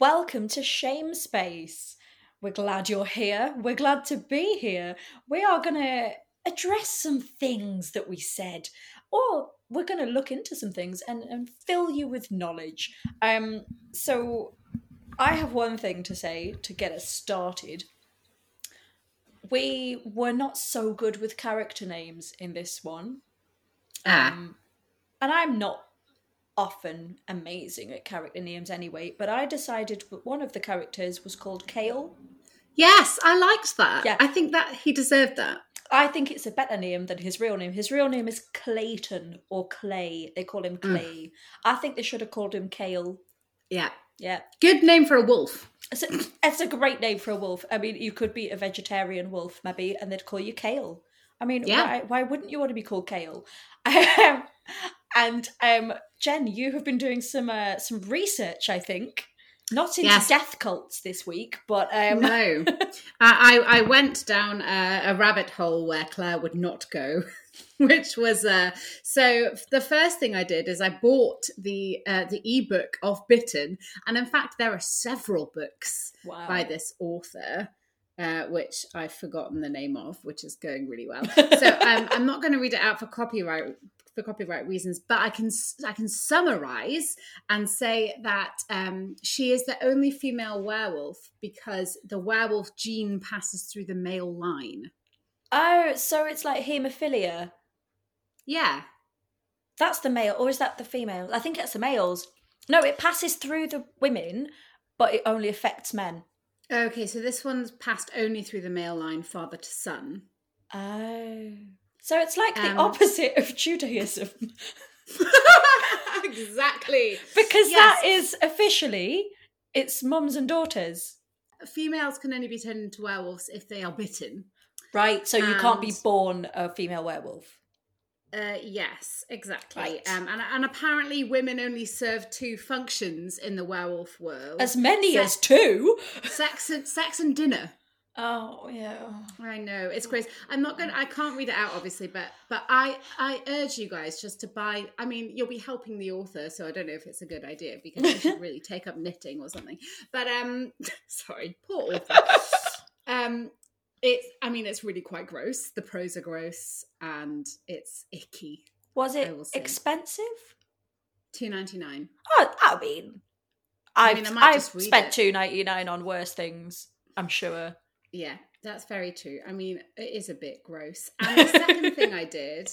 Welcome to Shame Space. We're glad you're here. We're glad to be here. We are going to address some things that we said, or we're going to look into some things and, and fill you with knowledge. Um, so, I have one thing to say to get us started. We were not so good with character names in this one. Ah. Um, and I'm not often amazing at character names anyway, but I decided that one of the characters was called Kale. Yes, I liked that. Yeah. I think that he deserved that. I think it's a better name than his real name. His real name is Clayton or Clay. They call him Clay. I think they should have called him Kale. Yeah. Yeah. Good name for a wolf. It's a, it's a great name for a wolf. I mean, you could be a vegetarian wolf, maybe, and they'd call you Kale. I mean, Yeah. why, why wouldn't you want to be called Kale? Um, and um, Jen, you have been doing some uh, some research, I think, not into Yes. death cults this week, but um, No. I, I I went down a, a rabbit hole where Claire would not go, which was uh so the first thing I did is I bought the uh, the ebook of Bitten, and in fact there are several books wow. by this author. Uh, which I've forgotten the name of, which is going really well. So um, I'm not going to read it out for copyright for copyright reasons, but I can I can summarize and say that um, she is the only female werewolf because the werewolf gene passes through the male line. Oh, so it's like haemophilia. Yeah, That's the male, or is that the female? I think it's the males. No, it passes through the women, but it only affects men. Okay, so this one's passed only through the male line, father to son. Oh. So it's like the Um, opposite of Judaism. exactly. because Yes. that is officially it's mums and daughters. Females can only be turned into werewolves if they are bitten. Right, so you can't be born a female werewolf. Uh, yes, exactly. Right. Um, and, and apparently, women only serve two functions in the werewolf world: As many Sex- as two. sex and sex and dinner. Oh yeah. I know it's crazy. I'm not going. to I can't read it out, obviously, but but I I urge you guys just to buy. I mean, you'll be helping the author, so I don't know if it's a good idea because you should really take up knitting or something. But um, sorry, poor author. um, it's. I mean, it's really quite gross. The prose are gross, and it's icky. Was it expensive? Two ninety nine. Oh, I mean, I I've, mean, I might I've just spent two ninety nine on worse things. I'm sure. Yeah, that's very true. I mean, it is a bit gross. And the second thing I did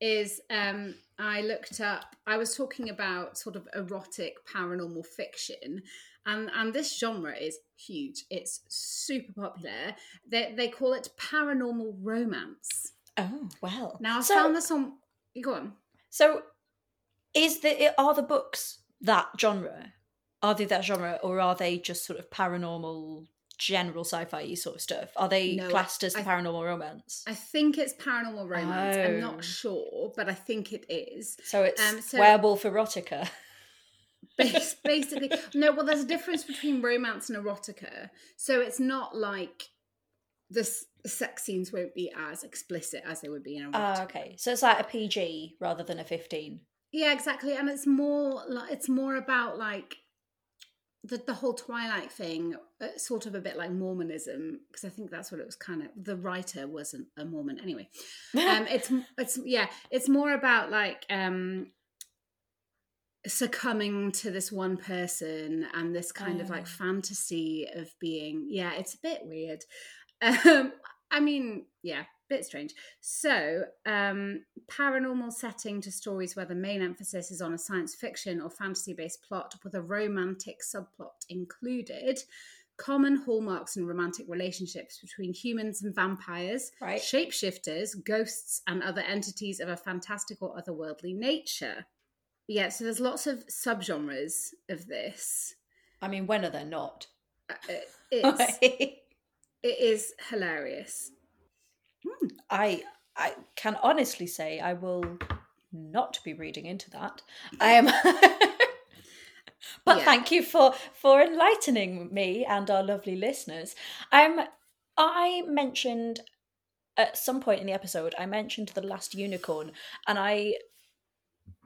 is um, I looked up. I was talking about sort of erotic paranormal fiction, and and this genre is huge. It's super popular. They they call it paranormal romance. Oh well. Now I so, found this on. You go on. So, is the are the books that genre? Are they that genre, or are they just sort of paranormal, general sci-fi sort of stuff? Are they No, classed as I- paranormal romance? I think it's paranormal romance. I'm Oh. not sure, but I think it is. So it's um, so- werewolf erotica. Basically no well there's a difference between romance and erotica so it's not like the s- sex scenes won't be as explicit as they would be in erotica Ah, okay. So it's like a PG rather than a fifteen. yeah exactly and it's more like it's more about like the, the whole twilight thing uh, sort of a bit like mormonism because i think that's what it was kind of the writer wasn't a mormon. Anyway um it's it's yeah it's more about like um succumbing to this one person and this kind of like Oh. fantasy of being yeah it's a bit weird. Um i mean yeah bit strange so um paranormal setting to stories where the main emphasis is on a science fiction or fantasy based plot with a romantic subplot included common hallmarks in romantic relationships between humans and vampires Right. shapeshifters ghosts and other entities of a fantastic or otherworldly nature yeah so there's lots of subgenres of this I mean, when are there not? Uh, it's it is hilarious Hmm. I I can honestly say I will not be reading into that. Um, but Yeah. thank you for for enlightening me and our lovely listeners. Um, I mentioned at some point in the episode I mentioned the last unicorn, and I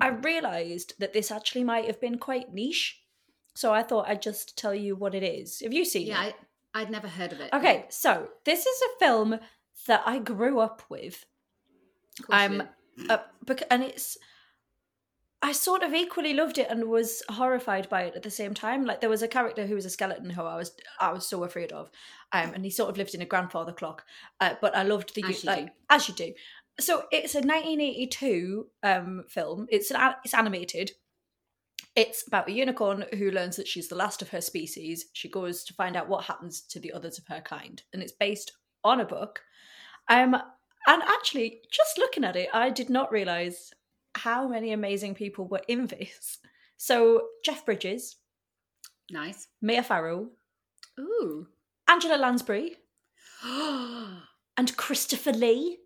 I realised that this actually might have been quite niche. So I thought I'd just tell you what it is. Have you seen Yeah, it? I, I'd never heard of it. Okay, so this is a film that I grew up with. I'm uh, and it's I sort of equally loved it and was horrified by it at the same time. Like there was a character who was a skeleton who I was I was so afraid of, um, and he sort of lived in a grandfather clock. Uh, but I loved the As like do. as you do. So it's a 1982 um, film. It's an it's animated. It's about a unicorn who learns that she's the last of her species. She goes to find out what happens to the others of her kind, and it's based on a book. Um, and actually, just looking at it, I did not realize how many amazing people were in this. So Jeff Bridges, Nice. Mia Farrow, Ooh. Angela Lansbury, and Christopher Lee.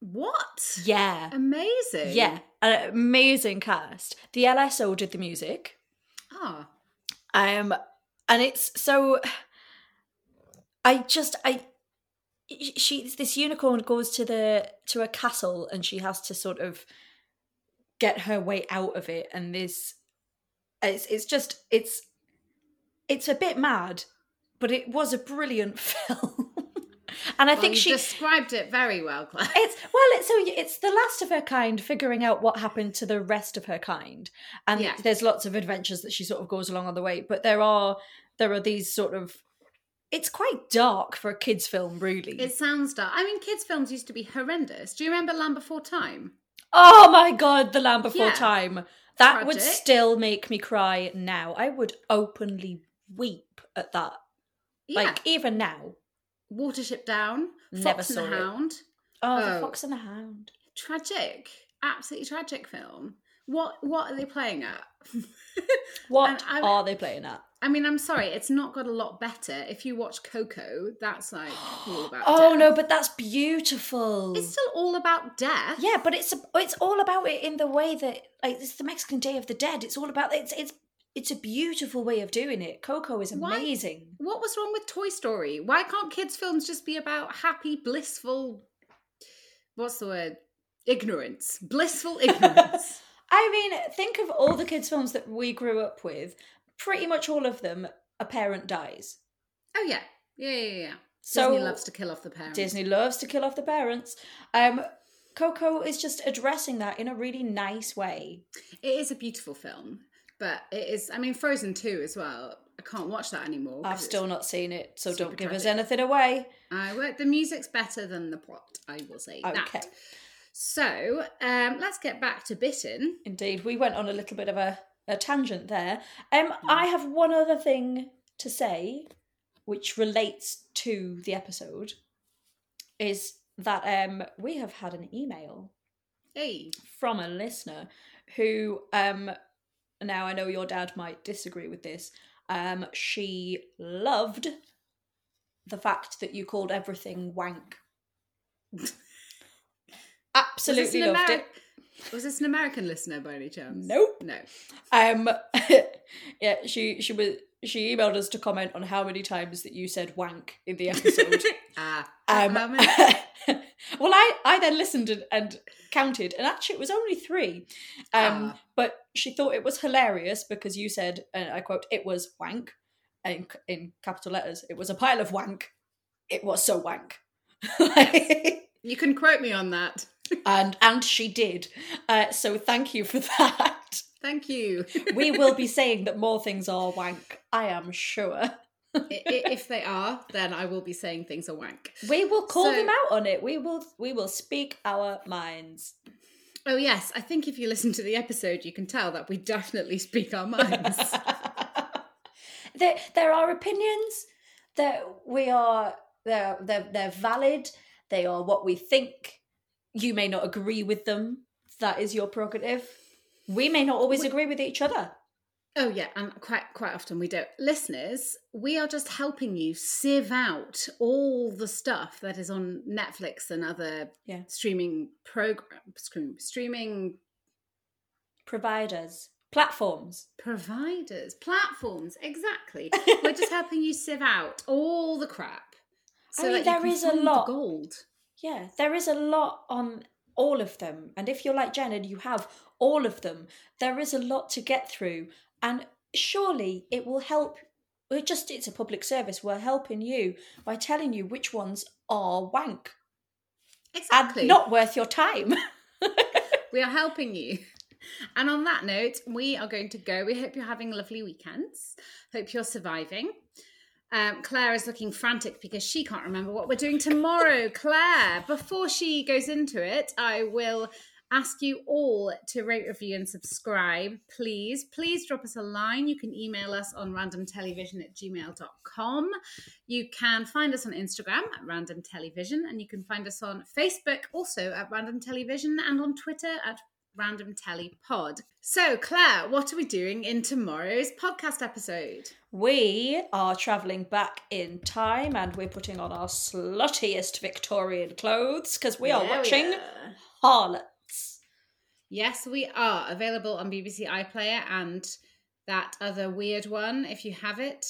what? Yeah, Amazing. yeah, an amazing cast. The LSO did the music. Ah. Um, and it's so. I just I. She this unicorn goes to the to a castle and she has to sort of get her way out of it and this it's it's just it's it's a bit mad but it was a brilliant film and i Well, think you she described it very well, Claire. it's well, it's so it's the last of her kind figuring out what happened to the rest of her kind, and Yeah. there's lots of adventures that she sort of goes along on the way. But there are there are these sort of it's quite dark for a kids' film, really. It sounds dark. I mean, kids' films used to be horrendous. Do you remember Land Before Time? oh my god, The Land Before Yeah. Time. That would still make me cry now. I would openly weep at that. Yeah. Like even now. Watership Down, Never Fox and the it. Hound. Oh, The Oh. Fox and the Hound. Tragic. Absolutely tragic film. What what are they playing at? What I- are they playing at? I mean, I'm sorry, it's not got a lot better. If you watch Coco, that's like all about Oh death. no, but that's beautiful. It's still all about death. Yeah, but it's it's all about it in the way that like it's the Mexican Day of the Dead. It's all about it's it's it's a beautiful way of doing it. Coco is Why- amazing. What was wrong with Toy Story? Why can't kids' films just be about happy, blissful what's the word? Ignorance. Blissful ignorance. I mean, think of all the kids' films that we grew up with. Pretty much all of them, a parent dies. oh yeah. Yeah, yeah, yeah. So Disney loves to kill off the parents. Disney loves to kill off the parents. Um, Coco is just addressing that in a really nice way. It is a beautiful film, but it is I mean Frozen 2 as well. I can't watch that anymore. I've still not seen it, so don't give us anything away. I work the music's better than the plot, I will say Okay. that. So, um, let's get back to Bitten. Indeed, we went on a little bit of a, a tangent there. Um, I have one other thing to say, which relates to the episode, is that um, we have had an email Hey. from a listener who, um, now I know your dad might disagree with this. Um, she loved the fact that you called everything wank. Absolutely was this an loved Ameri- it. Was this an American listener by any chance? Nope. No. Um, yeah, she she was she emailed us to comment on how many times that you said wank in the episode. Ah. um, well, I I then listened and, and counted, and actually it was only three. Um, Ah. but she thought it was hilarious because you said, and I quote, "It was wank," in in capital letters. It was a pile of wank. It was so wank. You can quote me on that. And and she did. Uh, so thank you for that. Thank you. we will be saying that more things are wank. I am sure. If they are, then I will be saying things are wank. We will call So- them out on it. We will. We will speak our minds. Oh yes, I think if you listen to the episode, you can tell that we definitely speak our minds. there, there are opinions that we are. They're, they're they're valid. They are what we think. You may not agree with them. That is your prerogative. We may not always We- agree with each other. oh yeah, and quite quite often we don't. Listeners, we are just helping you sieve out all the stuff that is on Netflix and other Yeah. streaming programs, streaming Providers, platforms. providers, platforms. Exactly. We're just helping you sieve out all the crap. I mean, can is a find the lot. gold. Yeah, there is a lot on all of them. And if you're like Jen and you have all of them, there is a lot to get through. And surely it will help. It just it's a public service. We're helping you by telling you which ones are wank Exactly. and not worth your time. we are helping you. And on that note, we are going to go. We hope you're having lovely weekends. Hope you're surviving. Um, Claire is looking frantic because she can't remember what we're doing tomorrow. Claire, before she goes into it, I will ask you all to rate, review, and subscribe. Please, please drop us a line. You can email us on randomtelevision at gmail.com. You can find us on Instagram at Random Television, and you can find us on Facebook also at Random Television and on Twitter at Random Telly Pod. So, Claire, what are we doing in tomorrow's podcast episode? we are travelling back in time and we're putting on our sluttiest Victorian clothes because we are There we watching are. Harlots. Yes, we are available on BBC iPlayer and that other weird one, if you have it.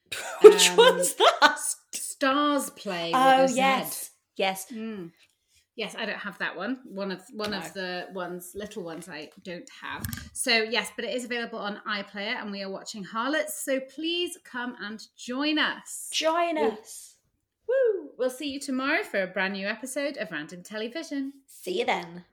Which Um, one's that? StarzPlay. Oh Z. yes, yes. Mm. Yes, I don't have that one. One of one No. of the ones, little ones, I don't have. So yes, but it is available on iPlayer, and we are watching Harlots. So please come and join us. Join us. Woo! We'll see you tomorrow for a brand new episode of Random Television. See you then.